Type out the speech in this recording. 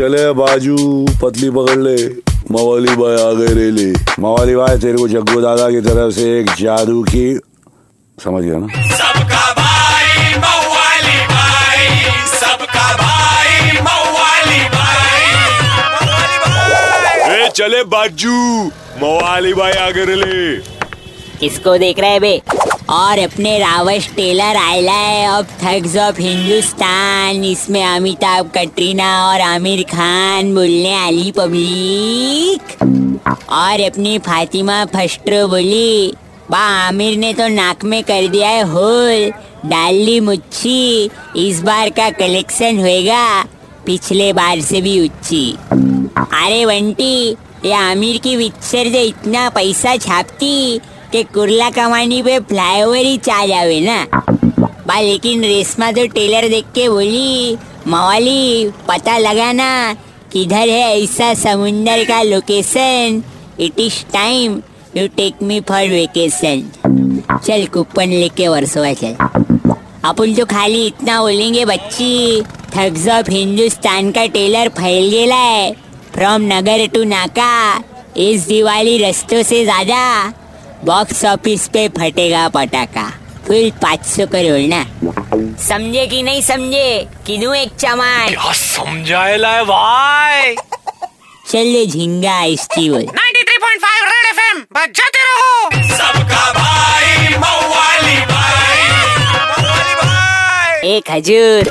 चले बाजू पतली पकड़ ले। मवाली भाई आगे रे ले मवाली भाई तेरे को जग्गू दादा की तरफ़ से एक जादू की समझ गया ना? सबका भाई मवाली भाई। सबका भाई मवाली भाई। ए चले बाजू। मवाली भाई आगे रे ले किसको देख रहे बे? और अपने रावश टेलर आयला है अब थग्स ऑफ़ हिंदुस्तान इसमें अमिताभ कटरीना और आमिर खान, बोलने आली पब्लिक। और अपनी फातिमा फस्ट्रो बोली बा आमिर ने तो नाक में कर दिया है होल। डाल ली मुच्छी, इस बार का कलेक्शन होएगा। पिछले बार से भी उच्ची। अरे बंटी, ये आमिर की पिक्चर से इतना पैसा छापती। कि कुर्ला कमानी पे फ्लाईओवर ही चा जावे ना बा लेकिन रेशमा तो टेलर देख के बोली मवाली पता लगाना किधर है ऐसा समुंदर का location it is time you take me for vacation चल कूपन लेके वर्सोवा चल अपन तो खाली इतना बोलेंगे बच्ची थग्स ऑफ़ हिंदुस्तान का टेलर फैल गेला है फ्रॉम नगर टू नाका इस दिवाली रस्तों से ज़्यादा बॉक्स ऑफ़िस पे फटेगा पटाखा। फुल पाँच सौ करोड़ ना। समझे कि नहीं समझे? किनू एक चमान क्या समझाएला है भाई? चल झिंगा आइस्टी बोल 93.5 रेड एफएम बजाते रहो! सबका भाई मवाली भाई। मवाली भाई एक हजूर